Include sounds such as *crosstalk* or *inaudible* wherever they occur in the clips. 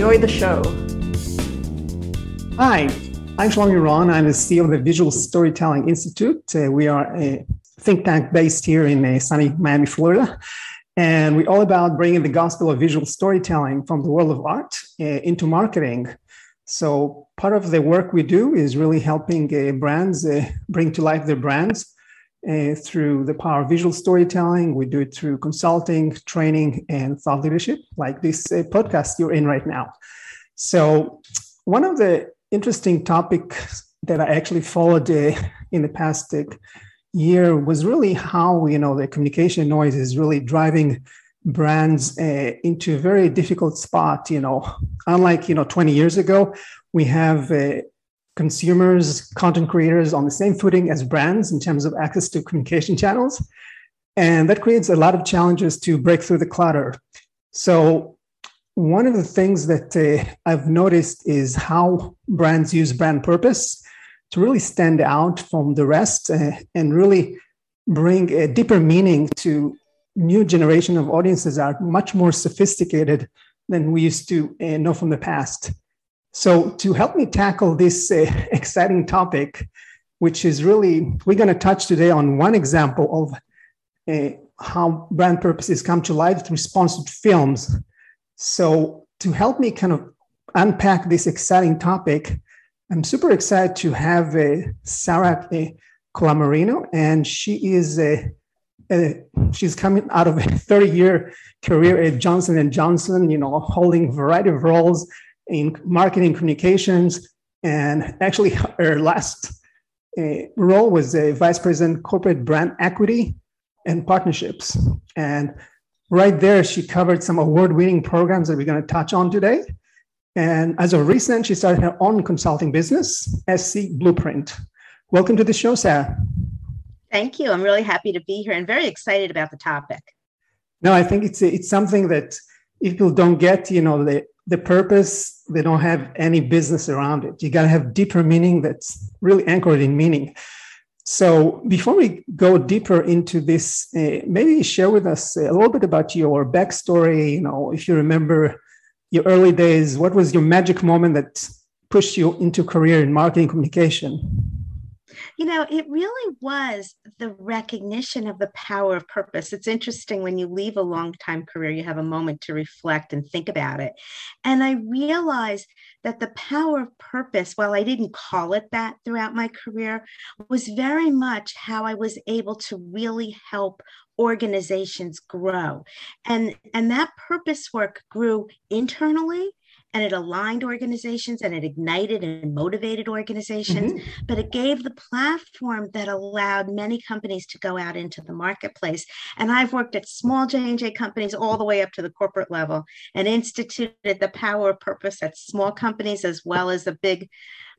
Enjoy the show. Hi, I'm Shlomi Ron. I'm the CEO of the Visual Storytelling Institute. Uh, we are a think tank based here in uh, sunny Miami, Florida. And we're all about bringing the gospel of visual storytelling from the world of art uh, into marketing. So, part of the work we do is really helping uh, brands uh, bring to life their brands uh, through the power of visual storytelling. We do it through consulting, training, and thought leadership, like this uh, podcast you're in right now. So, one of the interesting topics that I actually followed uh, in the past uh, year was really how you know the communication noise is really driving brands uh, into a very difficult spot. You know, unlike you know 20 years ago, we have consumers, content creators on the same footing as brands in terms of access to communication channels. And that creates a lot of challenges to break through the clutter. So, one of the things that uh, I've noticed is how brands use brand purpose to really stand out from the rest uh, and really bring a deeper meaning to new generation of audiences are much more sophisticated than we used to uh, know from the past. So, to help me tackle this uh, *laughs* exciting topic, which is really, we're going to touch today on one example of uh, how brand purposes come to life through sponsored films. So, to help me kind of unpack this exciting topic, I'm super excited to have uh, Sarah uh, Colamarino, and she is a uh, she's coming out of a *laughs* 30 year career at Johnson Johnson, you know, holding a variety of roles in marketing communications. And actually, *laughs* her last uh, role was a vice president corporate brand equity and partnerships. And right there, she covered some award winning programs that we're going to touch on today. And as of recent, she started her own consulting business, SC Blueprint. Welcome to the show, Sarah. Thank you. I'm really happy to be here and very excited about the topic. No, I think it's it's something that if people don't get, you know, the the purpose, they don't have any business around it. You got to have deeper meaning that's really anchored in meaning. So before we go deeper into this, uh, maybe share with us a little bit about your backstory. You know, if you remember your early days, what was your magic moment that pushed you into career in marketing communication? You know, it really was the recognition of the power of purpose. It's interesting when you leave a long time career, you have a moment to reflect and think about it. And I realized that the power of purpose, while I didn't call it that throughout my career, was very much how I was able to really help organizations grow. And, and that purpose work grew internally and it aligned organizations and it ignited and motivated organizations mm-hmm. but it gave the platform that allowed many companies to go out into the marketplace and i've worked at small j&j companies all the way up to the corporate level and instituted the power of purpose at small companies as well as the big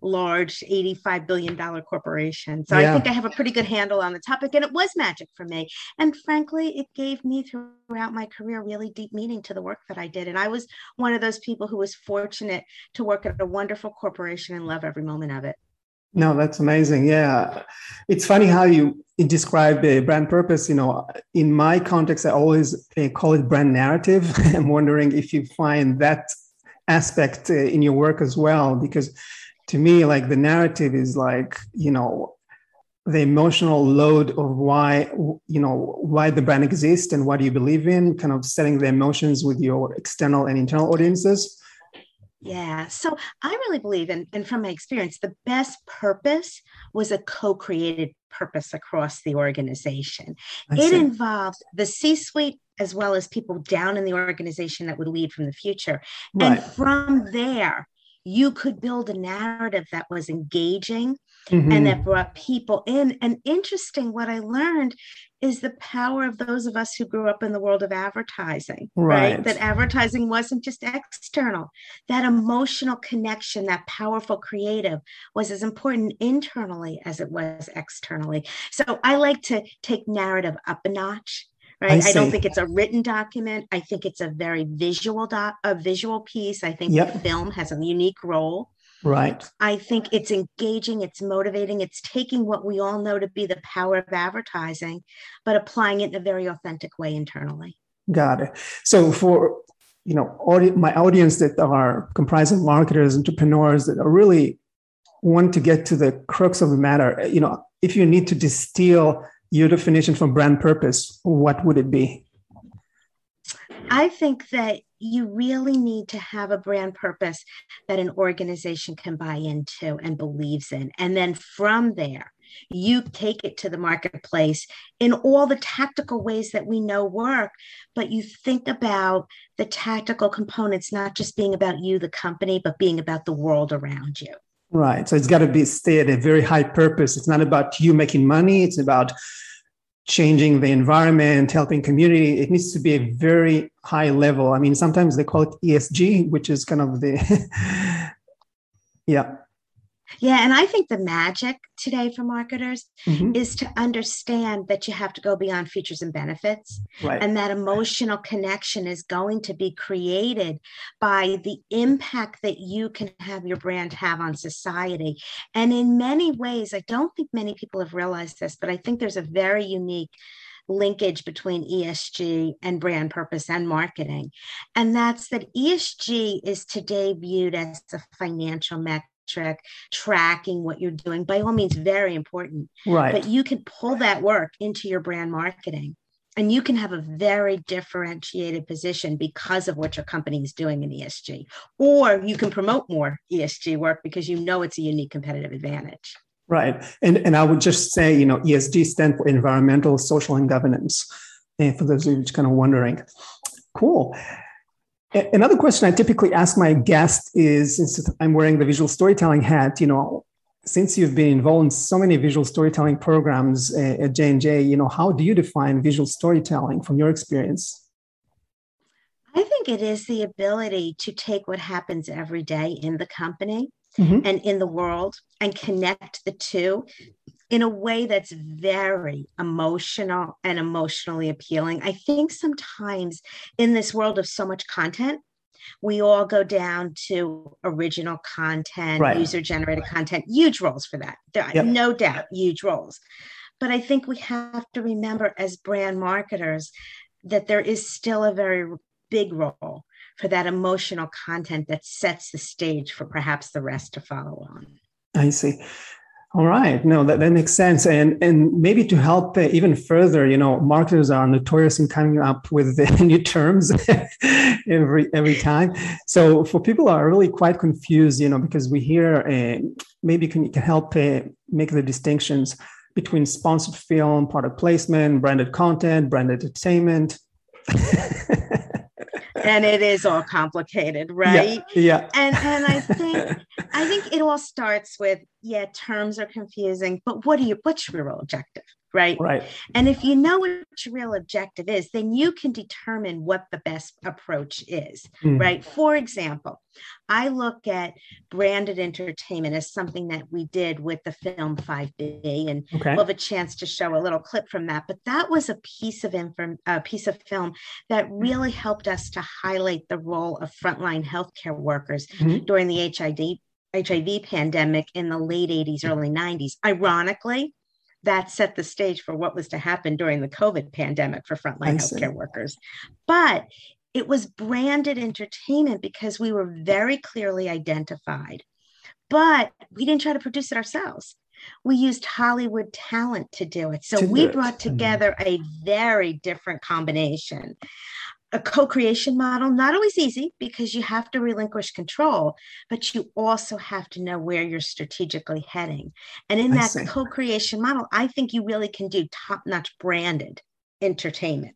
large $85 billion corporation. So yeah. I think I have a pretty good handle on the topic. And it was magic for me. And frankly, it gave me throughout my career really deep meaning to the work that I did. And I was one of those people who was fortunate to work at a wonderful corporation and love every moment of it. No, that's amazing. Yeah. It's funny how you describe a brand purpose. You know, in my context, I always uh, call it brand narrative. *laughs* I'm wondering if you find that aspect uh, in your work as well, because to me like the narrative is like you know the emotional load of why you know why the brand exists and what do you believe in kind of setting the emotions with your external and internal audiences yeah. So I really believe, and, and from my experience, the best purpose was a co created purpose across the organization. It involved the C suite as well as people down in the organization that would lead from the future. Right. And from there, you could build a narrative that was engaging mm-hmm. and that brought people in. And interesting, what I learned is the power of those of us who grew up in the world of advertising, right? right? That advertising wasn't just external, that emotional connection, that powerful creative was as important internally as it was externally. So I like to take narrative up a notch right? I, I, don't think it's a written document. I think it's a very visual doc, a visual piece. I think yep. film has a unique role. Right. I think it's engaging, it's motivating, it's taking what we all know to be the power of advertising, but applying it in a very authentic way internally. Got it. So for you know, audi- my audience that are comprised of marketers, entrepreneurs that are really want to get to the crux of the matter, you know, if you need to distill your definition for brand purpose, what would it be? I think that you really need to have a brand purpose that an organization can buy into and believes in. And then from there, you take it to the marketplace in all the tactical ways that we know work, but you think about the tactical components not just being about you, the company, but being about the world around you. Right. So it's got to be stay at a very high purpose. It's not about you making money. It's about changing the environment, helping community. It needs to be a very high level. I mean, sometimes they call it ESG, which is kind of the *laughs* yeah. Yeah, and I think the magic today for marketers mm-hmm. is to understand that you have to go beyond features and benefits. Right. And that emotional connection is going to be created by the impact that you can have your brand have on society. And in many ways, I don't think many people have realized this, but I think there's a very unique linkage between ESG and brand purpose and marketing. And that's that ESG is today viewed as a financial metric metric, tracking what you're doing, by all means, very important. Right. But you can pull that work into your brand marketing and you can have a very differentiated position because of what your company is doing in ESG. Or you can promote more ESG work because you know it's a unique competitive advantage. Right. And, and I would just say, you know, ESG stands for environmental, social, and governance. And for those who are just kind of wondering. Cool. Another question I typically ask my guest is since I'm wearing the visual storytelling hat, you know, since you've been involved in so many visual storytelling programs uh, at J&J, you know, how do you define visual storytelling from your experience? I think it is the ability to take what happens every day in the company mm-hmm. and in the world and connect the two in a way that's very emotional and emotionally appealing. I think sometimes in this world of so much content, we all go down to original content, right. user generated content, huge roles for that. Yep. No doubt, huge roles. But I think we have to remember as brand marketers that there is still a very big role for that emotional content that sets the stage for perhaps the rest to follow on. I see. All right, no, that, that makes sense, and and maybe to help uh, even further, you know, marketers are notorious in coming up with *laughs* new terms *laughs* every every time. So for people are really quite confused, you know, because we hear uh, maybe can can help uh, make the distinctions between sponsored film, product placement, branded content, branded entertainment. *laughs* and it is all complicated *laughs* right yeah, yeah. and and i think *laughs* i think it all starts with yeah terms are confusing but what do you what's your real objective right? Right. And if you know what your real objective is, then you can determine what the best approach is, mm. right? For example, I look at branded entertainment as something that we did with the film 5B, and okay. we'll have a chance to show a little clip from that. But that was a piece of inform- a piece of film that really helped us to highlight the role of frontline healthcare workers mm-hmm. during the HIV HIV pandemic in the late 80s, early 90s. Ironically, that set the stage for what was to happen during the COVID pandemic for frontline healthcare workers. But it was branded entertainment because we were very clearly identified, but we didn't try to produce it ourselves. We used Hollywood talent to do it. So to we brought mm-hmm. together a very different combination a co-creation model not always easy because you have to relinquish control but you also have to know where you're strategically heading. And in that co-creation model i think you really can do top-notch branded entertainment.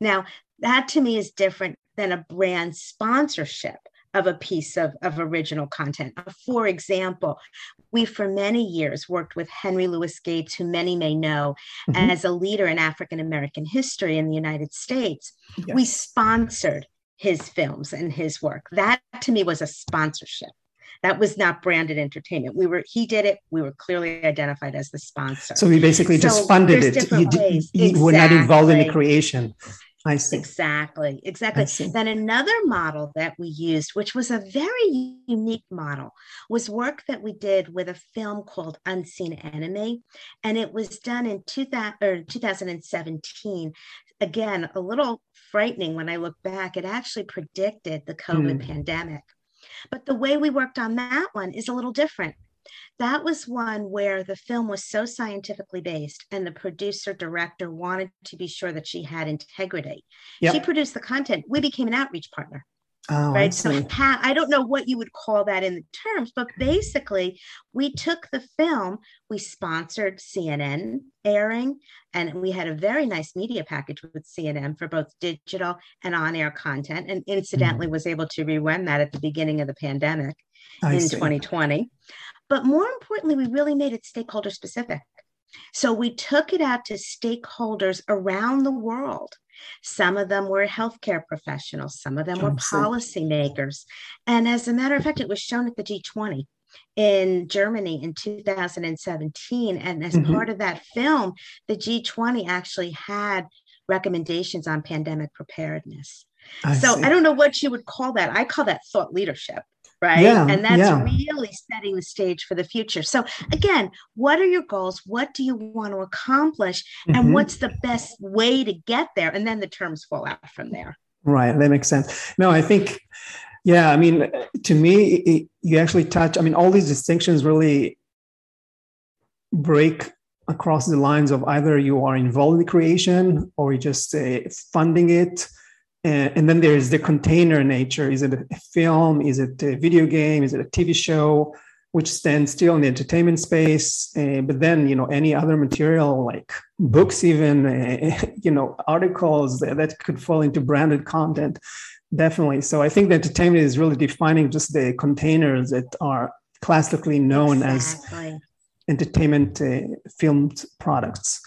Now that to me is different than a brand sponsorship of a piece of, of original content. For example, we for many years worked with Henry Louis Gates, who many may know mm-hmm. as a leader in African American history in the United States. Yes. We sponsored his films and his work. That to me was a sponsorship. That was not branded entertainment. We were he did it. We were clearly identified as the sponsor. So we basically so just funded it. You, you exactly. were not involved in the creation. I see. Exactly, exactly. See. Then another model that we used, which was a very unique model, was work that we did with a film called Unseen Enemy. And it was done in 2000, or 2017. Again, a little frightening when I look back. It actually predicted the COVID mm. pandemic. But the way we worked on that one is a little different. That was one where the film was so scientifically based, and the producer director wanted to be sure that she had integrity. Yep. She produced the content. We became an outreach partner. Oh, right. So ha- I don't know what you would call that in the terms, but basically, we took the film, we sponsored CNN airing, and we had a very nice media package with CNN for both digital and on air content. And incidentally, mm was able to rerun that at the beginning of the pandemic I in see. 2020. But more importantly, we really made it stakeholder specific. So we took it out to stakeholders around the world. Some of them were healthcare professionals, some of them were policymakers. And as a matter of fact, it was shown at the G20 in Germany in 2017. And as mm-hmm. part of that film, the G20 actually had recommendations on pandemic preparedness. I so see. I don't know what you would call that. I call that thought leadership right? Yeah, and that's yeah. really setting the stage for the future. So, again, what are your goals? What do you want to accomplish? Mm-hmm. And what's the best way to get there? And then the terms fall out from there. Right. That makes sense. No, I think, yeah, I mean, to me, it, you actually touch, I mean, all these distinctions really break across the lines of either you are involved in the creation or you're just uh, funding it and, then there's the container nature. Is it a film? Is it a video game? Is it a TV show? Which stands still in the entertainment space, uh, but then you know any other material like books, even uh, *laughs* you know articles that, that could fall into branded content, definitely. So I think the entertainment is really defining just the containers that are classically known exactly. as entertainment uh, filmed products.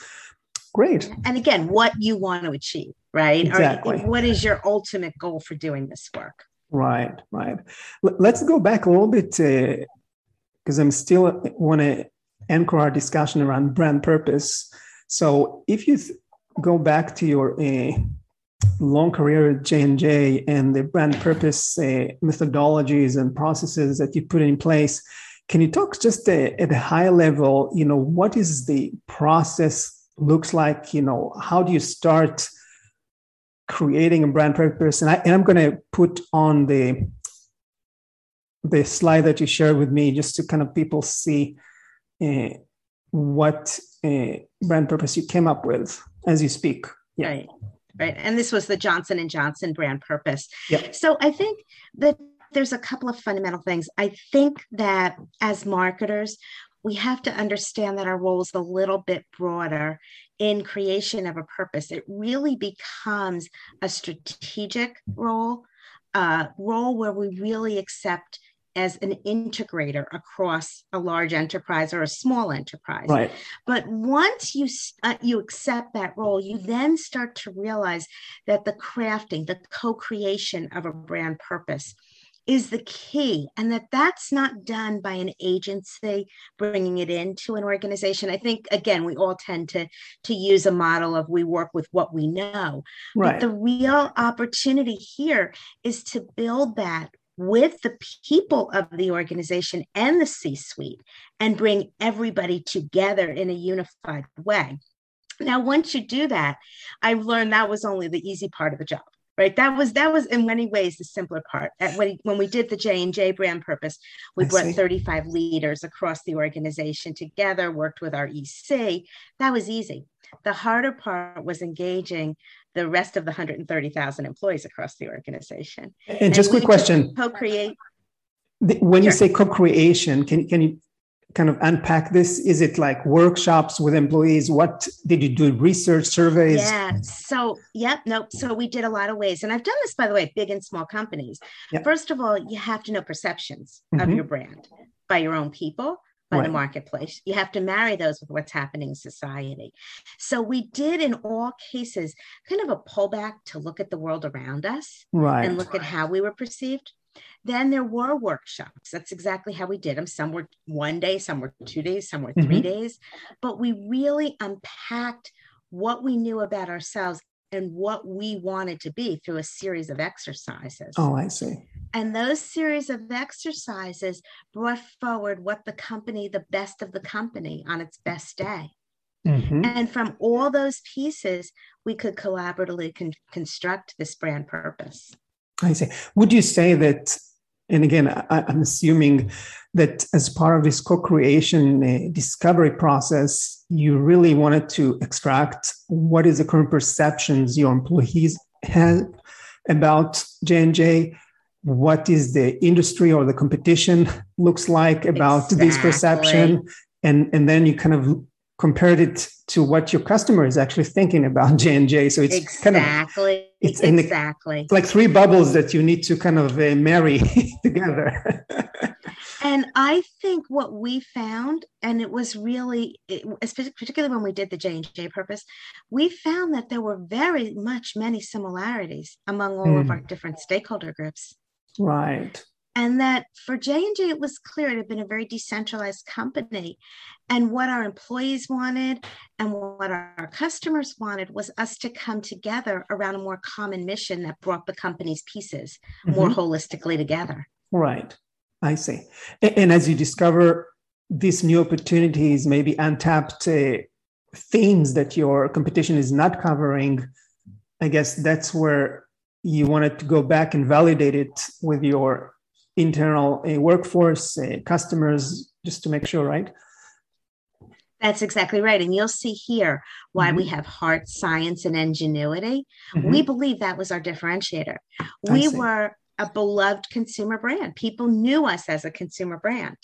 Great. And again, what you want to achieve right? Exactly. Or what is your ultimate goal for doing this work? Right, right. Let's go back a little bit because uh, I'm still want to anchor our discussion around brand purpose. So if you th- go back to your uh, long career at J&J and the brand purpose uh, methodologies and processes that you put in place, can you talk just uh, at a high level, you know, what is the process looks like, you know, how do you start creating a brand purpose. And, I, and I'm going to put on the the slide that you shared with me just to kind of people see uh, what uh, brand purpose you came up with as you speak. Yeah. Right. Right. And this was the Johnson and Johnson brand purpose. Yeah. So I think that there's a couple of fundamental things. I think that as marketers, we have to understand that our role is a little bit broader in creation of a purpose. It really becomes a strategic role, a role where we really accept as an integrator across a large enterprise or a small enterprise. Right. But once you uh, you accept that role, you then start to realize that the crafting, the co-creation of a brand purpose is the key and that that's not done by an agency bringing it into an organization. I think again we all tend to to use a model of we work with what we know. Right. but the real opportunity here is to build that with the people of the organization and the c suite and bring everybody together in a unified way. Now once you do that i've learned that was only the easy part of the job right? That was that was in many ways the simpler part. When, when we did the j&j brand purpose we I brought see. 35 leaders across the organization together worked with our ec that was easy. The harder part was engaging the rest of the 130000 employees across the organization. And, and just quick question. co-create when sure. you say co-creation can, can you kind of unpack this? Is it like workshops with employees? What did you do? Research surveys? Yeah. So, yep. Nope. So we did a lot of ways. And I've done this, by the way, big and small companies. Yep. First of all, you have to know perceptions mm-hmm. of your brand by your own people by right. the marketplace. You have to marry those with what's happening in society. So we did in all cases kind of a pullback to look at the world around us right. and look at how we were perceived. Then there were workshops. That's exactly how we did them. Some were one day, some were two days, some were 3 mm-hmm. days. But we really unpacked what we knew about ourselves and what we wanted to be through a series of exercises. Oh, I see. And those series of exercises brought forward what the company, the best of the company on its best day. Mm-hmm. And from all those pieces, we could collaboratively con- construct this brand purpose. I see. Would you say that, and again, I, am assuming that as part of this co creation uh, discovery process, you really wanted to extract what is the current perceptions your employees have about J&J what is the industry or the competition looks like about exactly. this perception and and then you kind of compared it to what your customer is actually thinking about J&J so it's exactly. kind of it's exactly it's like three bubbles that you need to kind of uh, marry *laughs* together and i think what we found and it was really particularly when we did the j&j purpose we found that there were very much many similarities among all mm. of hmm. our different stakeholder groups Right. And that for J&J, it was clear it had been a very decentralized company. And what our employees wanted and what our customers wanted was us to come together around a more common mission that brought the company's pieces mm-hmm. more holistically together. Right. I see. And as you discover these new opportunities, maybe untapped uh, themes that your competition is not covering, I guess that's where you wanted to go back and validate it with your internal uh, workforce, uh, customers, just to make sure, right? That's exactly right. And you'll see here why mm-hmm. we have heart, science, and ingenuity. Mm-hmm. We believe that was our differentiator. We were a beloved consumer brand. People knew us as a consumer brand.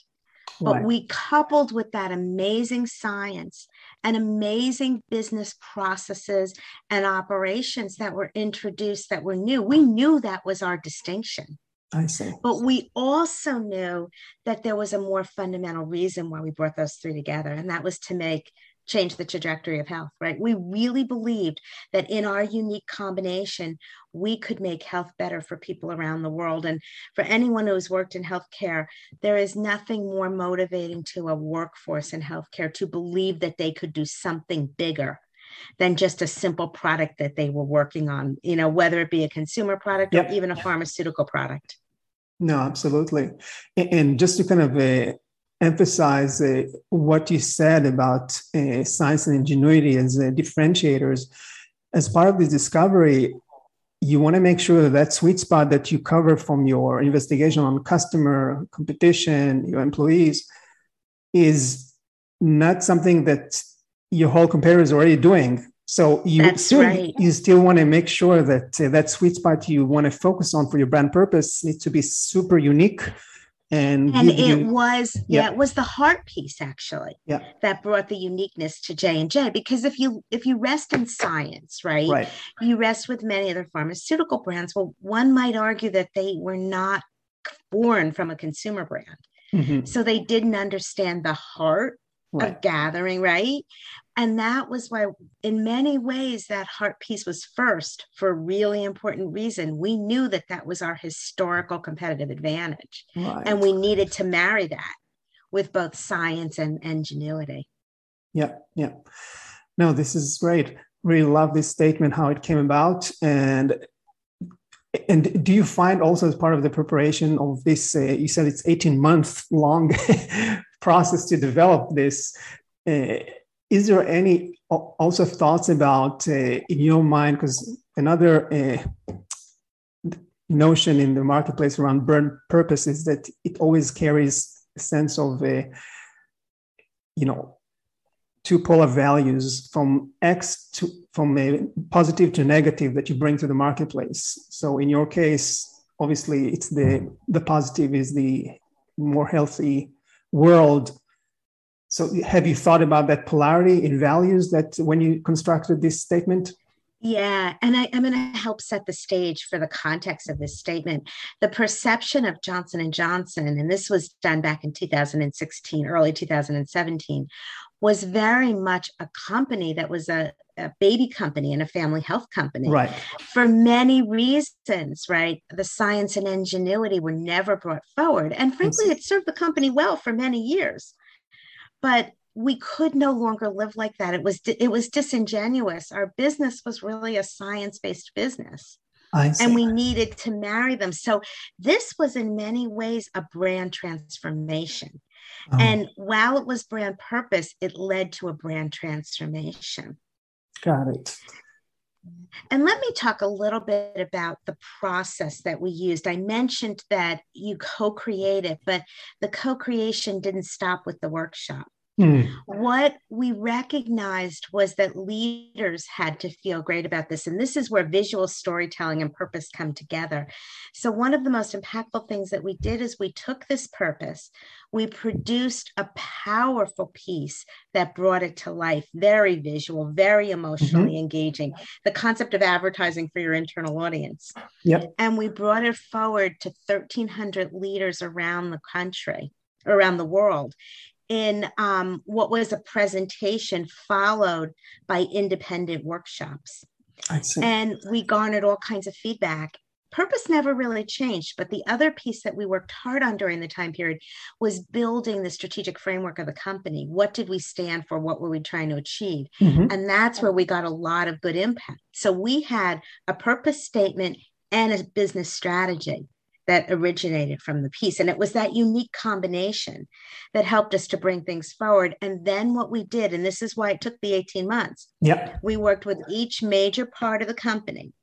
But right. we coupled with that amazing science and amazing business processes and operations that were introduced that were new. We knew that was our distinction. I see. But we also knew that there was a more fundamental reason why we brought those three together, and that was to make change the trajectory of health, right? We really believed that in our unique combination, we could make health better for people around the world. And for anyone who's worked in healthcare, there is nothing more motivating to a workforce in healthcare to believe that they could do something bigger than just a simple product that they were working on, you know, whether it be a consumer product yep. or even a pharmaceutical product. No, absolutely. And just to kind of uh, emphasize uh, what you said about uh, science and ingenuity as uh, differentiators. As part of this discovery, you want to make sure that that sweet spot that you cover from your investigation on customer, competition, your employees is not something that your whole competitor is already doing. So you That's still right. you still want to make sure that uh, that sweet spot you want to focus on for your brand purpose needs to be super unique and and it you, was yeah. yeah. it was the heart piece actually yeah. that brought the uniqueness to j&j because if you if you rest in science right, right you rest with many other pharmaceutical brands well one might argue that they were not born from a consumer brand mm-hmm. so they didn't understand the heart right. of gathering right and that was why in many ways that heart piece was first for a really important reason. We knew that that was our historical competitive advantage right. and we needed to marry that with both science and ingenuity. Yeah yeah. No this is great. Really love this statement how it came about. And and do you find also as part of the preparation of this uh, you said it's 18 month long *laughs* process to develop this uh, is there any also thoughts about uh, in your mind because another uh, notion in the marketplace around brand purpose is that it always carries a sense of a uh, you know two polar values from x to from a positive to negative that you bring to the marketplace. So in your case obviously it's the the positive is the more healthy world So, have you thought about that polarity in values that when you constructed this statement? Yeah, and I, am going to help set the stage for the context of this statement. The perception of Johnson and Johnson, and this was done back in 2016, early 2017, was very much a company that was a, a baby company and a family health company. Right. For many reasons, right? The science and ingenuity were never brought forward, and frankly, it served the company well for many years. But we could no longer live like that. It was it was disingenuous. Our business was really a science-based business. And we needed to marry them. So this was in many ways a brand transformation. Oh. and while it was brand purpose it led to a brand transformation. Got it. And let me talk a little bit about the process that we used. I mentioned that you co created, but the co creation didn't stop with the workshop. Mm. What we recognized was that leaders had to feel great about this. And this is where visual storytelling and purpose come together. So, one of the most impactful things that we did is we took this purpose, we produced a powerful piece that brought it to life, very visual, very emotionally mm-hmm. engaging. The concept of advertising for your internal audience. Yep. And we brought it forward to 1,300 leaders around the country around the world in um, what was a presentation followed by independent workshops. And we garnered all kinds of feedback. Purpose never really changed, but the other piece that we worked hard on during the time period was building the strategic framework of the company. What did we stand for? What were we trying to achieve? Mm-hmm. And that's where we got a lot of good impact. So we had a purpose statement and a business strategy that originated from the piece. And it was that unique combination that helped us to bring things forward. And then what we did, and this is why it took the 18 months. Yep. We worked with each major part of the company,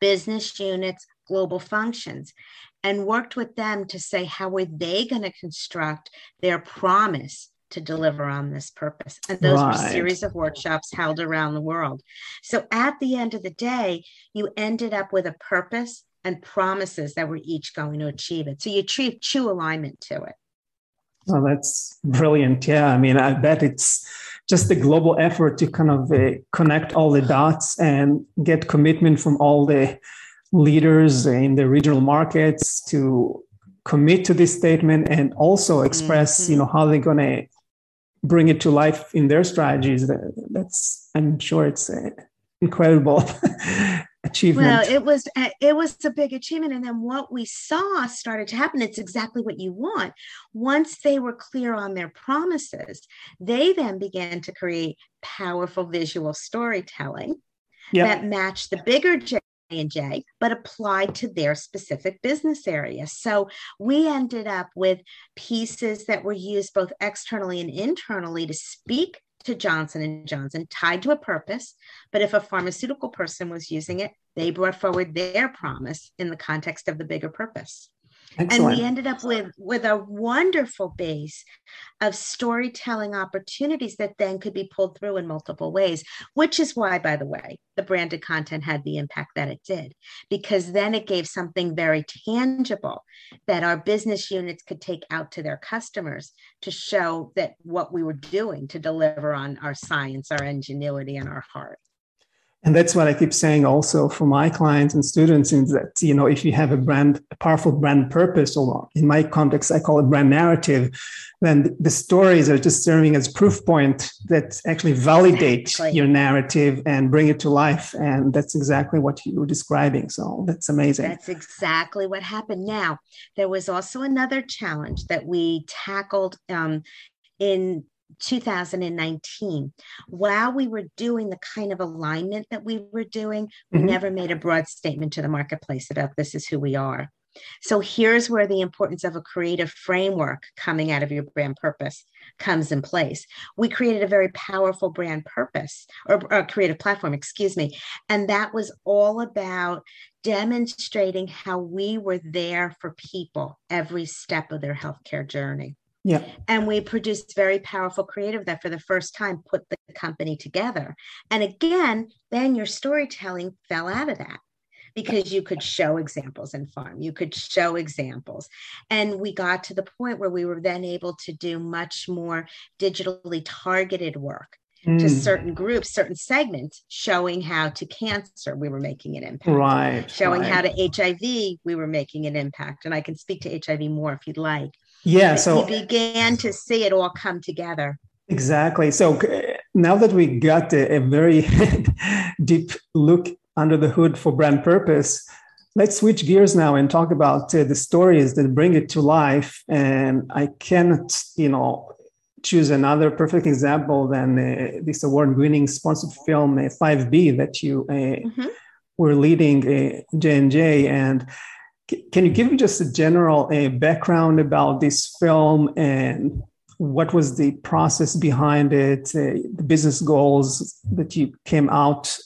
business units, global functions, and worked with them to say how were they going to construct their promise to deliver on this purpose. And those right. were series of workshops held around the world. So at the end of the day, you ended up with a purpose and promises that we're each going to achieve it. So you achieve true alignment to it. Oh, that's brilliant. Yeah. I mean, I bet it's just a global effort to kind of uh, connect all the dots and get commitment from all the leaders in the regional markets to commit to this statement and also express, mm-hmm. you know, how they're going to bring it to life in their strategies. That's, I'm sure it's uh, incredible *laughs* achievement well it was it was a big achievement and then what we saw started to happen it's exactly what you want once they were clear on their promises they then began to create powerful visual storytelling yep. that matched the bigger J and J, but applied to their specific business area. So we ended up with pieces that were used both externally and internally to speak to Johnson and Johnson tied to a purpose, but if a pharmaceutical person was using it, they brought forward their promise in the context of the bigger purpose. Excellent. And we ended up with with a wonderful base of storytelling opportunities that then could be pulled through in multiple ways, which is why, by the way, the branded content had the impact that it did, because then it gave something very tangible that our business units could take out to their customers to show that what we were doing to deliver on our science, our ingenuity, and our heart and that's what i keep saying also for my clients and students is that you know if you have a brand a powerful brand purpose or in my context i call it brand narrative then the stories are just serving as proof point that actually validate exactly. your narrative and bring it to life. And that's exactly what you were describing. So that's amazing. That's exactly what happened. Now there was also another challenge that we tackled um, in 2019 while we were doing the kind of alignment that we were doing we mm-hmm. never made a broad statement to the marketplace about this is who we are. So here's where the importance of a creative framework coming out of your brand purpose comes in place. We created a very powerful brand purpose or, or creative platform excuse me and that was all about demonstrating how we were there for people every step of their healthcare journey yeah. And we produced very powerful creative that for the first time put the company together. And again, then your storytelling fell out of that because you could show examples in pharma, you could show examples. And we got to the point where we were then able to do much more digitally targeted work mm. to certain groups, certain segments, showing how to cancer we were making an impact. Right. Showing right. how to HIV we were making an impact. And I can speak to HIV more if you'd like. Yeah. But so we began to see it all come together. Exactly. So now that we got a, a very *laughs* deep look under the hood for brand purpose, let's switch gears now and talk about uh, the stories that bring it to life. And I cannot, you know, choose another perfect example than uh, this award-winning sponsored film uh, 5B that you uh, mm-hmm. were leading J and J. And can you give me just a general background about this film and what was the process behind it, uh, the business goals that you came out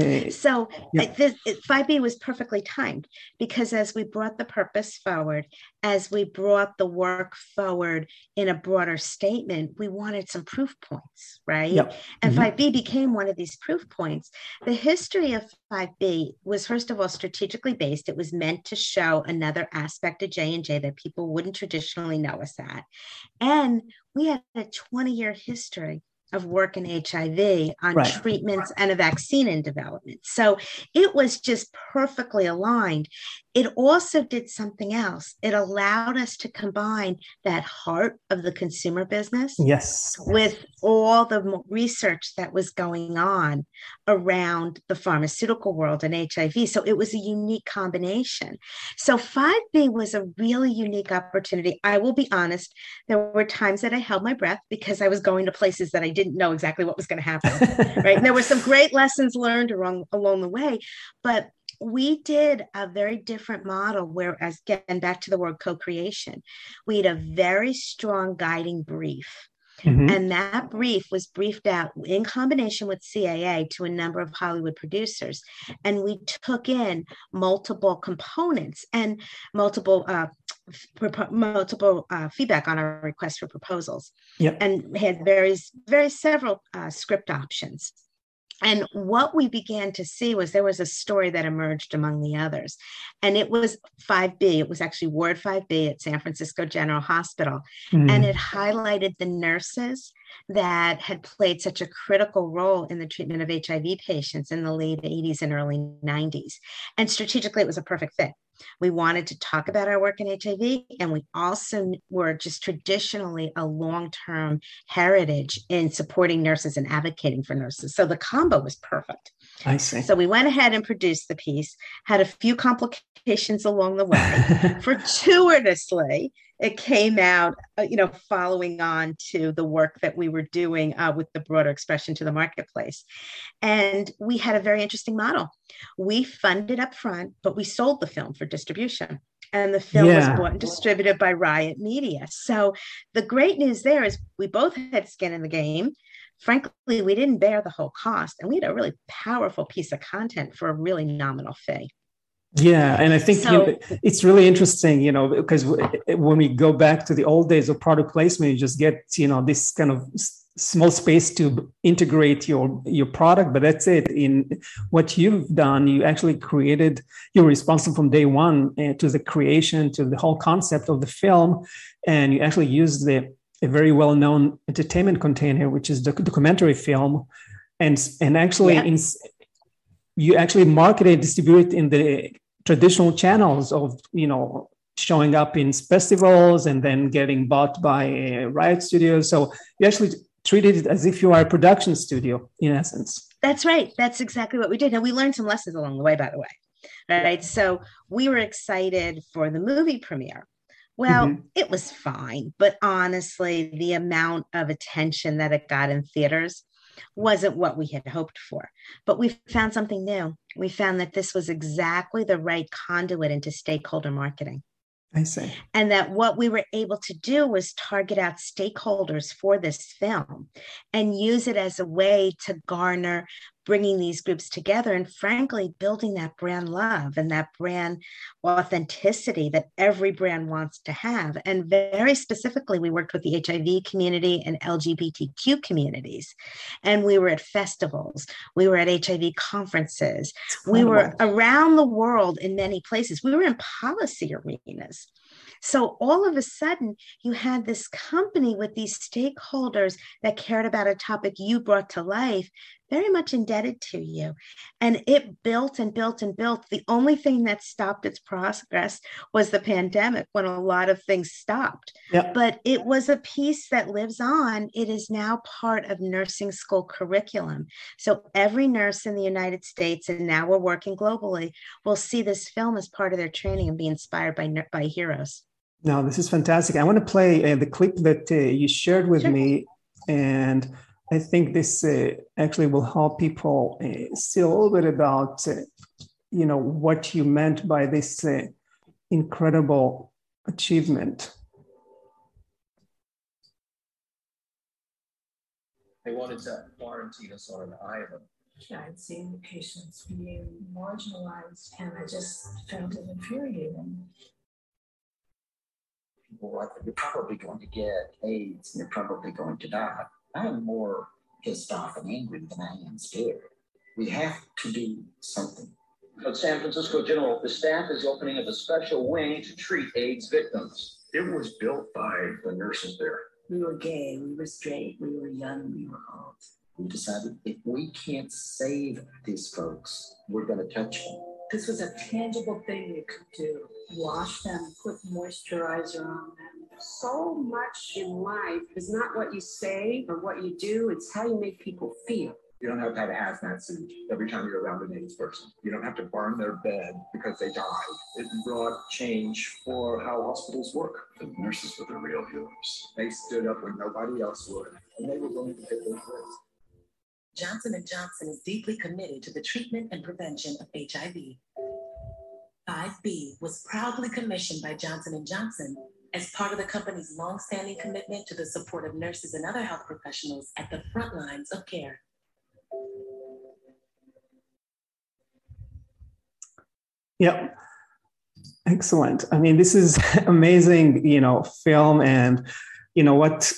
so this, 5B was perfectly timed because as we brought the purpose forward, as we brought the work forward in a broader statement, we wanted some proof points, right? Yep. And mm-hmm. 5B became one of these proof points. The history of 5B was first of all strategically based. It was meant to show another aspect of J&J that people wouldn't traditionally know us at. And we had a 20 year history of work in HIV on right. treatments and a vaccine in development. So it was just perfectly aligned. It also did something else. It allowed us to combine that heart of the consumer business yes. with all the research that was going on around the pharmaceutical world and HIV. So it was a unique combination. So 5B was a really unique opportunity. I will be honest, there were times that I held my breath because I was going to places that I didn't know exactly what was going to happen. right. And there were some great lessons learned along, along the way. But we did a very different model where as getting back to the word co-creation we had a very strong guiding brief mm-hmm. and that brief was briefed out in combination with caa to a number of hollywood producers and we took in multiple components and multiple uh, multiple uh, feedback on our request for proposals yep. and had very very several uh, script options and what we began to see was there was a story that emerged among the others. And it was 5B. It was actually Ward 5B at San Francisco General Hospital. Mm. And it highlighted the nurses that had played such a critical role in the treatment of HIV patients in the late 80s and early 90s. And strategically, it was a perfect fit. We wanted to talk about our work in HIV, and we also were just traditionally a long term heritage in supporting nurses and advocating for nurses. So the combo was perfect. I see. So we went ahead and produced the piece, had a few complications along the way. *laughs* Fortuitously, it came out, uh, you know, following on to the work that we were doing uh, with the broader expression to the marketplace. And we had a very interesting model. We funded up front, but we sold the film for distribution. And the film yeah. was bought and distributed by RYOT Media. So the great news there is we both had skin in the game frankly, we didn't bear the whole cost and we had a really powerful piece of content for a really nominal fee. Yeah, and I think so, you know, it's really interesting, you know, because when we go back to the old days of product placement, you just get, you know, this kind of small space to integrate your your product, but that's it. In what you've done, you actually created. You're responsible from day one uh, to the creation, to the whole concept of the film, and you actually use the a very well-known entertainment container, which is the documentary film, and and actually yeah. in, you actually market and distribute in the traditional channels of you know showing up in festivals and then getting bought by RYOT Studios. So you actually treated it as if you are a production studio in essence. That's right. That's exactly what we did. And we learned some lessons along the way, by the way. Right. So we were excited for the movie premiere. Well, mm-hmm. it was fine, but honestly, the amount of attention that it got in theaters wasn't what we had hoped for. But we found something new. We found that this was exactly the right conduit into stakeholder marketing. I see. And that what we were able to do was target out stakeholders for this film and use it as a way to garner bringing these groups together and frankly building that brand love and that brand authenticity that every brand wants to have. And very specifically we worked with the hiv community and lgbtq communities. And we were at festivals we were at hiv conferences we were around the world in many places. We were in policy arenas. So all of a sudden, you had this company with these stakeholders that cared about a topic you brought to life, very much indebted to you. And it built and built and built. The only thing that stopped its progress was the pandemic when a lot of things stopped. Yep. But it was a piece that lives on. It is now part of nursing school curriculum. So every nurse in the United States, and now we're working globally, will see this film as part of their training and be inspired by, by heroes. No, this is fantastic. I want to play uh, the clip that uh, you shared with sure. me, and I think this uh, actually will help people uh, see a little bit about, uh, you know, what you meant by this uh, incredible achievement. They wanted to quarantine us on an island. I'd seen the patients being marginalized, and I just found it infuriating people like, you're probably going to get AIDS and you're probably going to die. I am more pissed off and angry than I am scared. We have to do something. At San Francisco General, the staff is opening up a special wing to treat AIDS victims. It was built by the nurses there. We were gay, we were straight, we were young, we were old. We decided if we can't save these folks, we're going to touch them. This was a tangible thing you could do. Wash them, put moisturizer on them. So much in life is not what you say or what you do, it's how you make people feel. You don't have to have a hazmat suit every time you're around an AIDS person. You don't have to burn their bed because they died. It brought change for how hospitals work. The nurses were the real healers. They stood up when nobody else would, and they were willing to take those risks. Johnson & Johnson is deeply committed to the treatment and prevention of HIV. 5B was proudly commissioned by Johnson & Johnson as part of the company's longstanding commitment to the support of nurses and other health professionals at the front lines of care. Yep. Excellent. I mean, this is *laughs* amazing, you know, film and you know what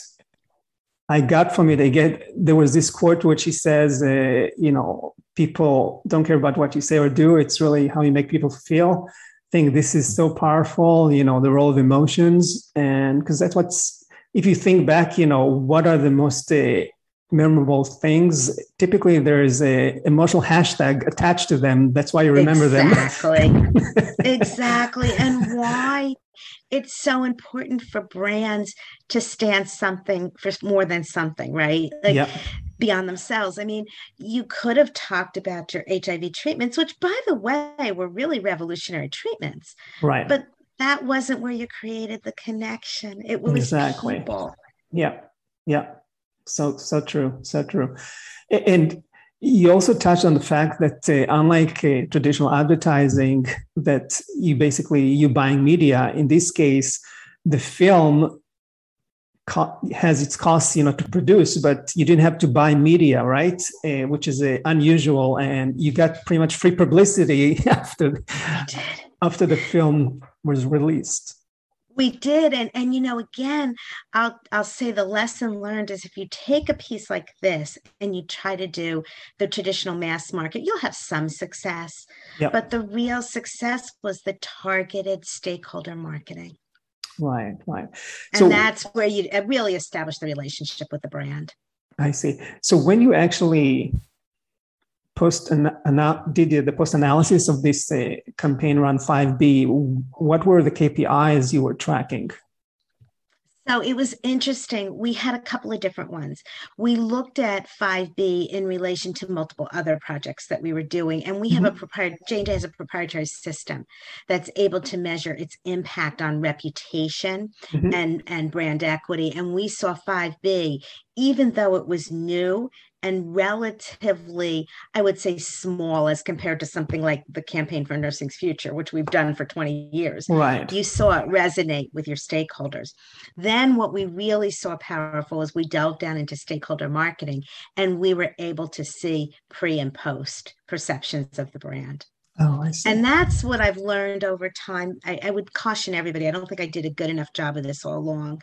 I got from it, I get there was this quote which he says, uh, you know, people don't care about what you say or do. It's really how you make people feel. I think this is so powerful, you know, the role of emotions. And because that's what's, if you think back, you know, what are the most uh, memorable things? Typically, there is a emotional hashtag attached to them. That's why you remember exactly. them. Exactly. *laughs* exactly. And why it's so important for brands to stand something for more than something, right? Like yep. beyond themselves. I mean, you could have talked about your HIV treatments, which by the way were really revolutionary treatments. Right. But that wasn't where you created the connection. It was exactly. people. Yeah. Yeah. So so true. So true. And you also touched on the fact that uh, unlike uh, traditional advertising, that you basically you buying media. In this case, the film co- has its costs, you know, to produce, but you didn't have to buy media, right? Uh, which is uh, unusual, and you got pretty much free publicity *laughs* after after the film was released we did and and you know again i'll i'll say the lesson learned is if you take a piece like this and you try to do the traditional mass market you'll have some success. Yep. but the real success was the targeted stakeholder marketing. Right right. And so, that's where you really establish the relationship with the brand. I see. So when you actually post ana- did the post analysis of this uh, campaign run 5b what were the kpis you were tracking so it was interesting. We had a couple of different ones. We looked at 5B in relation to multiple other projects that we were doing. And we have mm-hmm. a proprietary, J&J has a proprietary system that's able to measure its impact on reputation mm-hmm. and, and brand equity. And we saw 5B even though it was new and relatively, I would say, small as compared to something like the Campaign for Nursing's Future, which we've done for 20 years. Right. You saw it resonate with your stakeholders. Then, what we really saw powerful is we delved down into stakeholder marketing and we were able to see pre and post perceptions of the brand. Oh, I see. And that's what I've learned over time. I, I, would caution everybody. I don't think I did a good enough job of this all along.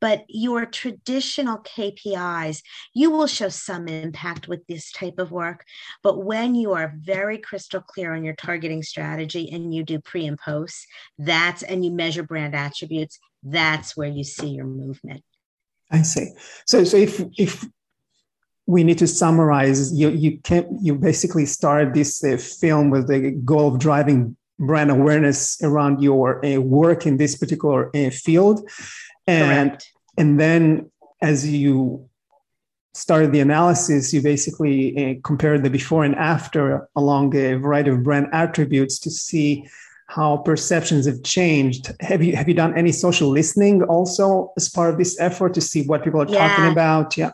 But your traditional KPIs, you will show some impact with this type of work. But when you are very crystal clear on your targeting strategy and you do pre and post, that's and you measure brand attributes, that's where you see your movement. I see. So, so if if we need to summarize. You you can you basically started this uh, film with the goal of driving brand awareness around your uh, work in this particular uh, field, and Correct. and then as you started the analysis, you basically uh, compared the before and after along a variety of brand attributes to see how perceptions have changed. Have you have you done any social listening also as part of this effort to see what people are Yeah. talking about? Yeah.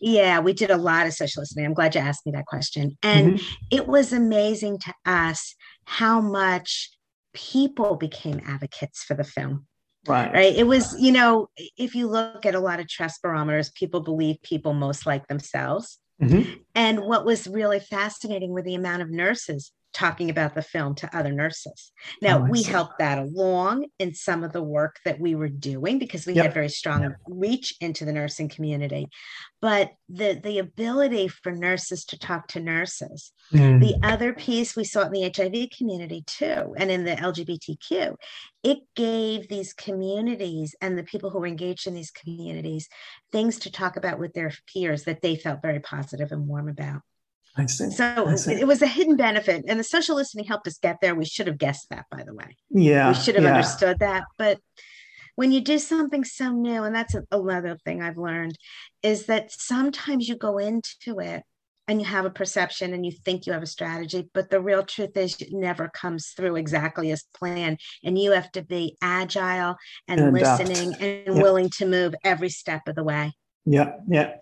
Yeah, we did a lot of social listening. I'm glad you asked me that question. And Mhm. it was amazing to us how much people became advocates for the film. Right. Right. It was, you know, if you look at a lot of trust barometers, people believe people most like themselves. Mhm. And what was really fascinating were the amount of nurses talking about the film to other nurses. Now, Oh, we helped that along in some of the work that we were doing because we Yep. had very strong reach into the nursing community. But the, the ability for nurses to talk to nurses, Mm. the other piece we saw in the HIV community too, and in the LGBTQ, it gave these communities and the people who were engaged in these communities things to talk about with their peers that they felt very positive and warm about. I see. So I see. it was a hidden benefit, and the social listening helped us get there. We should have guessed that, by the way. yeah. we should have yeah. understood that. But when you do something so new, and that's another thing I've learned, is that sometimes you go into it and you have a perception and you think you have a strategy, but the real truth is it never comes through exactly as planned. And you have to be agile and, And listening and Yeah. willing to move every step of the way. Yeah, yeah.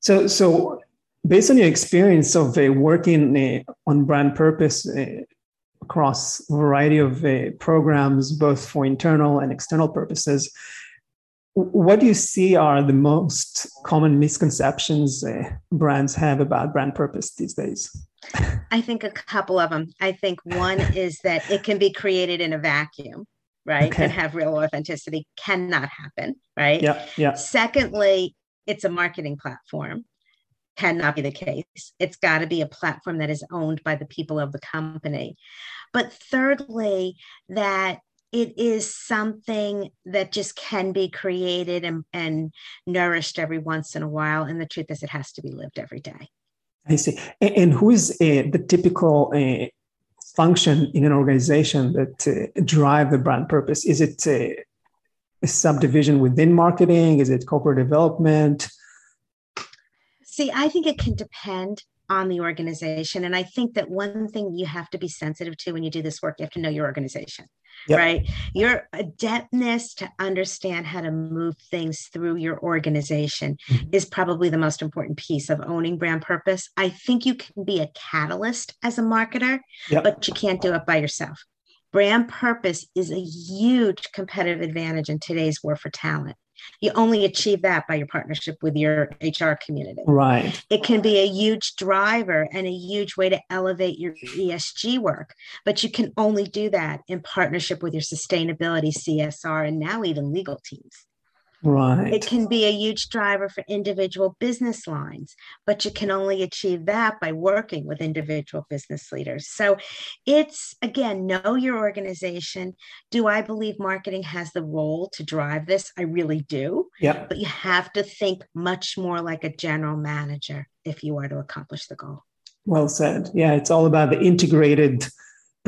So, so based on your experience of uh, working uh, on brand purpose uh, across a variety of uh, programs, both for internal and external purposes, what do you see are the most common misconceptions uh, brands have about brand purpose these days? I think a couple of them. I think one is that it can be created in a vacuum, right? Okay. And have real authenticity cannot happen, right? Yeah, yeah, Secondly, it's a marketing platform. Cannot be the case. It's got to be a platform that is owned by the people of the company. But thirdly, that it is something that just can be created and, and nourished every once in a while. And the truth is, it has to be lived every day. I see. And, and who is uh, the typical uh, function in an organization that uh, drive the brand purpose? Is it a subdivision within marketing? Is it corporate development? See, I think it can depend on the organization. And I think that one thing you have to be sensitive to when you do this work, you have to know your organization, Yep. right? Your adeptness to understand how to move things through your organization Mhm. is probably the most important piece of owning brand purpose. I think you can be a catalyst as a marketer, Yep. but you can't do it by yourself. Brand purpose is a huge competitive advantage in today's war for talent. You only achieve that by your partnership with your HR community. Right. It can be a huge driver and a huge way to elevate your ESG work, but you can only do that in partnership with your sustainability, CSR, and now even legal teams. Right. It can be a huge driver for individual business lines, but you can only achieve that by working with individual business leaders. So it's again, know your organization. Do I believe marketing has the role to drive this? I really do. Yep. But you have to think much more like a general manager if you are to accomplish the goal. Well said. Yeah, it's all about the integrated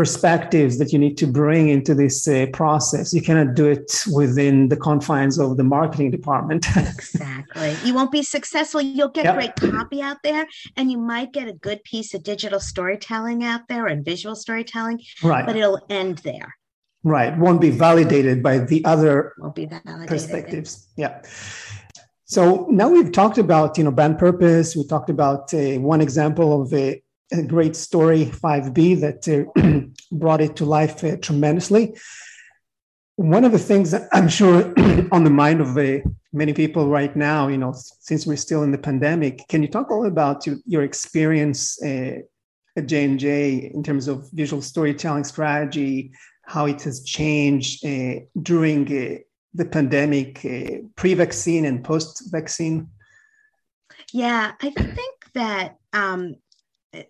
perspectives that you need to bring into this uh, process. You cannot do it within the confines of the marketing department. *laughs* Exactly. You won't be successful. You'll get Yep. great copy out there, and you might get a good piece of digital storytelling out there and visual storytelling, right. but it'll end there. right. Won't be validated by the other Won't be validated. perspectives. Yeah. So now we've talked about you know brand purpose. We talked about uh, one example of a, a, great story 5B that uh, *clears throat* brought it to life uh, tremendously. One of the things that I'm sure *clears throat* on the mind of uh, many people right now, you know, since we're still in the pandemic, can you talk a little about your, your experience uh, at J and J in terms of visual storytelling strategy, how it has changed uh, during the pandemic, uh, pre vaccine and post vaccine? Yeah, I think that, um,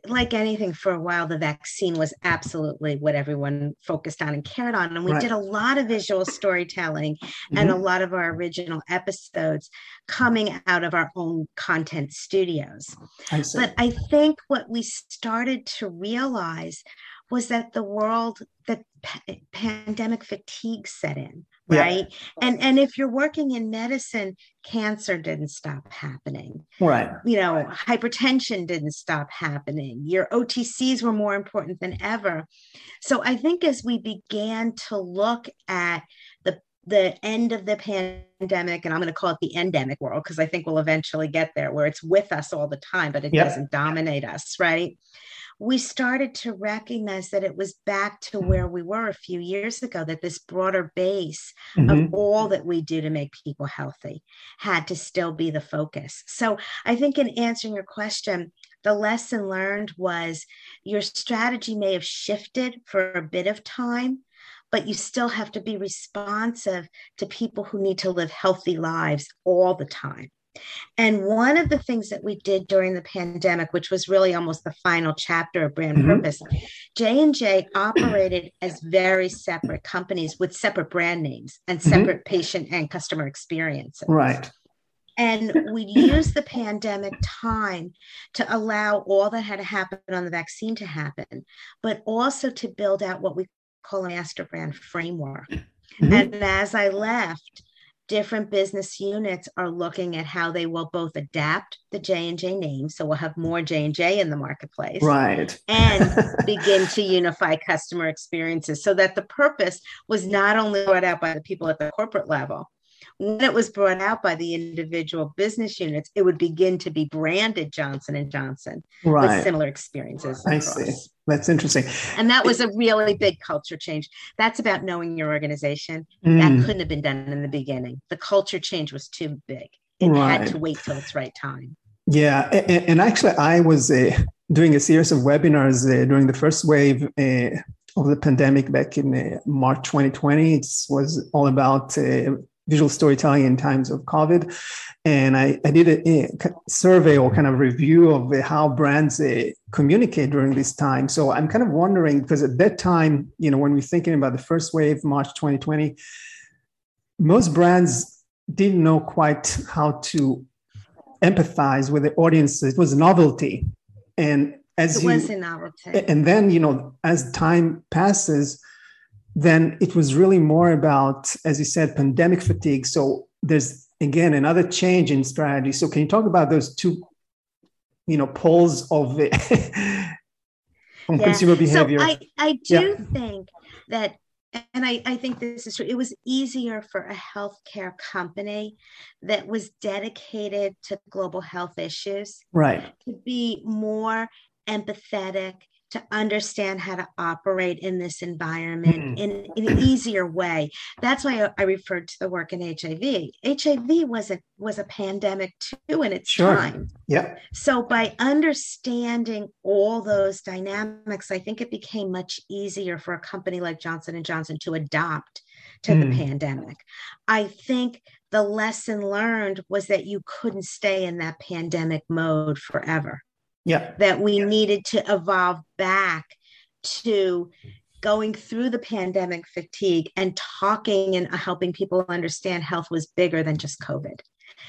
like anything for a while, the vaccine was absolutely what everyone focused on and cared on. And we right. did a lot of visual *laughs* storytelling mm-hmm. and a lot of our original episodes coming out of our own content studios. I but I think what we started to realize was that the world, that p- pandemic fatigue set in right? Yeah. and and if you're working in medicine cancer didn't stop happening. Right. You know hypertension didn't stop happening. Your otcs were more important than ever. So i think as we began to look at the the end of the pandemic and i'm going to call it the endemic world because i think we'll eventually get there where it's with us all the time but it yep. doesn't dominate us right we started to recognize that it was back to where we were a few years ago, that this broader base mm-hmm. of all that we do to make people healthy had to still be the focus. So I think in answering your question, the lesson learned was your strategy may have shifted for a bit of time, but you still have to be responsive to people who need to live healthy lives all the time. And one of the things that we did during the pandemic, which was really almost the final chapter of brand mm-hmm. purpose, J and J operated as very separate companies with separate brand names and mm-hmm. separate mm-hmm. patient and customer experiences. Right. And we used the pandemic time to allow all that had to happen on the vaccine to happen, but also to build out what we call a master brand framework. Mm-hmm. And as I left, different business units are looking at how they will both adapt the j&j name so we'll have more j&j in the marketplace right. and *laughs* begin to unify customer experiences so that the purpose was not only brought out by the people at the corporate level when it was brought out by the individual business units it would begin to be branded johnson and johnson right. with similar experiences i see. That's interesting. And that was a really big culture change. That's about knowing your organization. Mm. that couldn't have been done in the beginning. The culture change was too big. It right. had to wait till its right time. Yeah and, and actually i was uh, doing a series of webinars uh, during the first wave uh, of the pandemic back in uh, march 2020 it was all about uh, visual storytelling in times of COVID. And I, I did a, a, survey or kind of review of how brands uh, communicate during this time. So I'm kind of wondering because at that time, you know, when we're thinking about the first wave, March 2020, most brands didn't know quite how to empathize with the audience. It was novelty. And as it you, was a novelty. And then, you know, as time passes, then it was really more about, as you said, pandemic fatigue. So there's again another change in strategy. So can you talk about those two, you know, poles of the *laughs* yeah. consumer behavior? So I, I do yeah. think that and I, I, think this is true. It was easier for a healthcare company that was dedicated to global health issues, right, to be more empathetic to understand how to operate in this environment mm. in, in, an easier way. That's why I, I, referred to the work in HIV. HIV was a was a pandemic too in its sure. time. Yeah. So by understanding all those dynamics, I think it became much easier for a company like Johnson and Johnson to adopt to mm. the pandemic. I think the lesson learned was that you couldn't stay in that pandemic mode forever yeah that we yeah. needed to evolve back to going through the pandemic fatigue and talking and uh, helping people understand health was bigger than just covid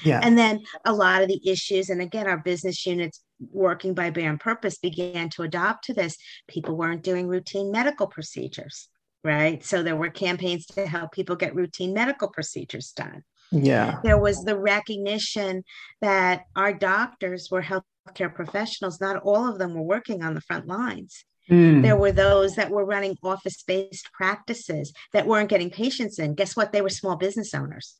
yeah. And then a lot of the issues, and again, our business units working by brand purpose began to adopt to this. People weren't doing routine medical procedures, right? So there were campaigns to help people get routine medical procedures done. Yeah. There was the recognition that our doctors were health healthcare professionals, not all of them were working on the front lines. Mm. There were those that were running office based practices that weren't getting patients in. Guess what? They were small business owners.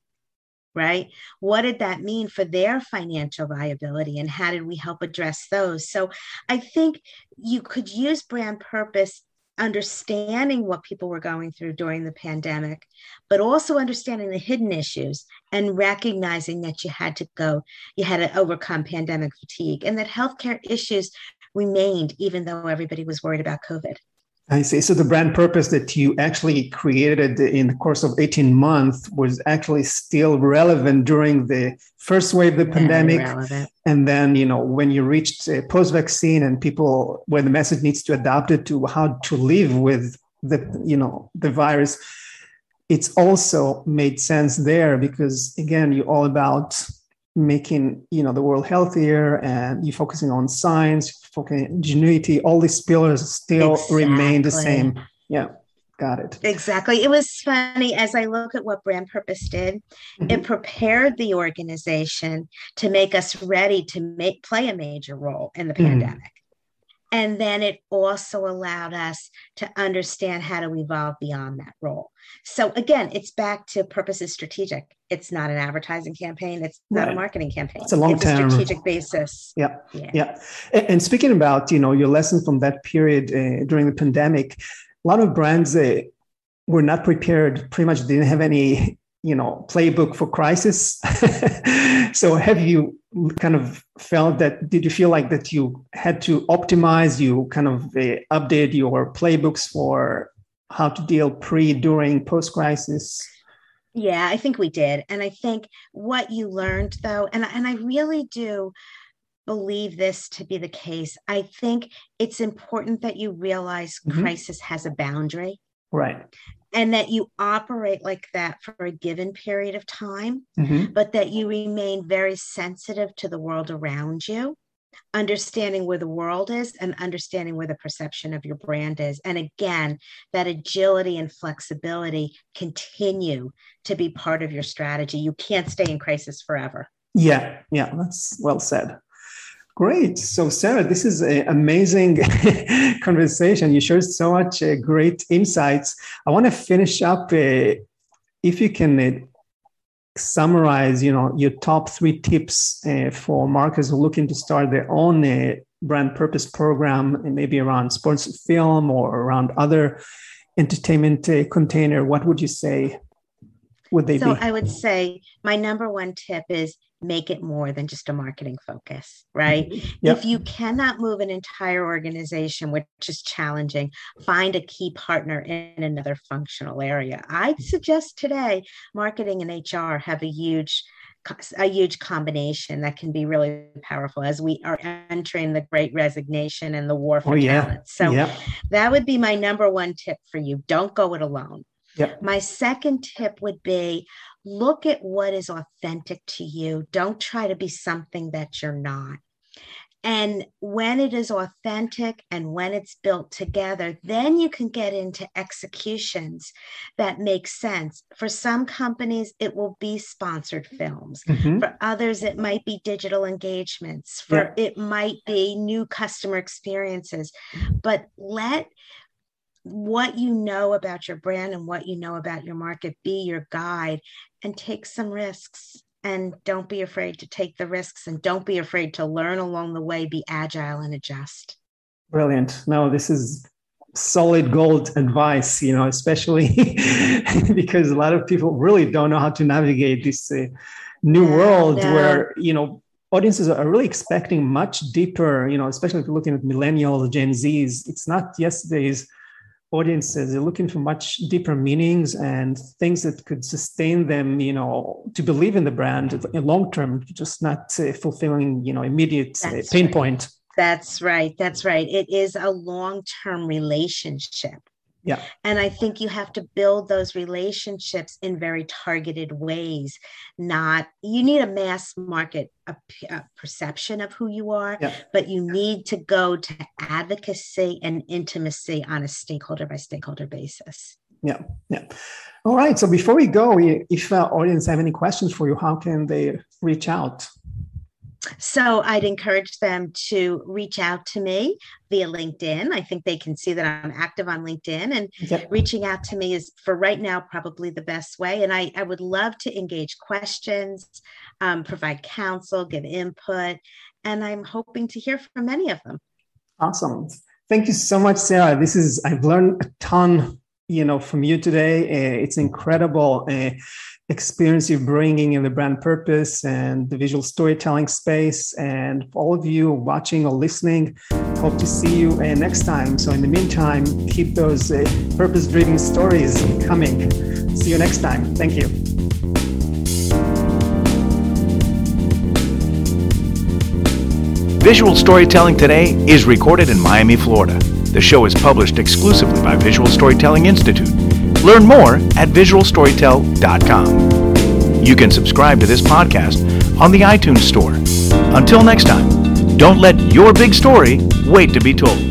right? What did that mean for their financial viability and how did we help address those? So I think you could use brand purpose understanding what people were going through during the pandemic, but also understanding the hidden issues and recognizing that you had to go, you had to overcome pandemic fatigue and that healthcare issues remained even though everybody was worried about COVID. I see. So the brand purpose that you actually created in the course of 18 months was actually still relevant during the first wave of the pandemic. And then, you know, when you reached uh, post-vaccine and people, when the message needs to adapt it to how to live with the, you know, the virus, it's also made sense there because again, you're all about making you know the world healthier and you focusing on science focusing ingenuity all these pillars still exactly. remain the same yeah got it exactly it was funny as i look at what brand purpose did mm-hmm. it prepared the organization to make us ready to make play a major role in the mm-hmm. pandemic and then it also allowed us to understand how to evolve beyond that role. So again, it's back to purpose is strategic. It's not an advertising campaign. It's not right. a marketing campaign. It's a long term strategic basis. Yeah, yeah. yeah. And, speaking about you know your lesson from that period uh, during the pandemic, a lot of brands uh, were not prepared. Pretty much didn't have any you know playbook for crisis. *laughs* so have you kind of felt that did you feel like that you had to optimize you kind of uh, update your playbooks for how to deal pre during post crisis yeah i think we did and i think what you learned though and, and i really do believe this to be the case i think it's important that you realize mm-hmm. crisis has a boundary right and that you operate like that for a given period of time, mm-hmm. but that you remain very sensitive to the world around you, understanding where the world is and understanding where the perception of your brand is. And again, that agility and flexibility continue to be part of your strategy. You can't stay in crisis forever. Yeah, yeah, that's well said. Great. So, Sarah, this is an amazing *laughs* conversation. You shared so much uh, great insights. I want to finish up. Uh, if you can uh, summarize, you know, your top three tips uh, for marketers who are looking to start their own uh, brand purpose program, maybe around sports film or around other entertainment uh, container, what would you say? Would they so be? I would say my number one tip is make it more than just a marketing focus, right? Mm-hmm. Yep. If you cannot move an entire organization, which is challenging, find a key partner in another functional area. I'd suggest today marketing and HR have a huge a huge combination that can be really powerful as we are entering the great resignation and the war for oh, yeah. talent. So yep. that would be my number one tip for you. Don't go it alone. Yep. My second tip would be look at what is authentic to you. Don't try to be something that you're not. And when it is authentic and when it's built together, then you can get into executions that make sense. For some companies, it will be sponsored films. Mm-hmm. For others, it might be digital engagements. For yeah. it might be new customer experiences. But let what you know about your brand and what you know about your market be your guide and take some risks and don't be afraid to take the risks and don't be afraid to learn along the way be agile and adjust. Brilliant. No this is solid gold advice you know especially *laughs* because a lot of people really don't know how to navigate this uh, new yeah, world no. where you know audiences are really expecting much deeper you know especially if you're looking at millennials gen z's. It's not yesterday's audiences. Are looking for much deeper meanings and things that could sustain them you know to believe in the brand in long term just not uh, fulfilling you know immediate uh, pain right. point. That's right. That's right. It is a long term relationship yeah. And I think you have to build those relationships in very targeted ways. Not, you need a mass market a, a perception of who you are, yeah. but you need to go to advocacy and intimacy on a stakeholder by stakeholder basis. Yeah. Yeah. All right. So before we go, if our audience have any questions for you, how can they reach out? So I'd encourage them to reach out to me via LinkedIn. I think they can see that I'm active on LinkedIn, and yep. reaching out to me is for right now probably the best way. And I, I would love to engage questions, um, provide counsel, give input, and I'm hoping to hear from many of them. Awesome. Thank you so much, Sarah. This is, I've learned a ton you know from you today uh, it's incredible uh, experience you're bringing in the brand purpose and the visual storytelling space. And all of you watching or listening, hope to see you uh, next time. So, in the meantime, keep those uh, purpose driven stories coming. See you next time. Thank you. Visual Storytelling Today is recorded in Miami, Florida. The show is published exclusively by Visual Storytelling Institute Learn more at visualstorytell.com. You can subscribe to this podcast on the iTunes Store. Until next time, don't let your big story wait to be told.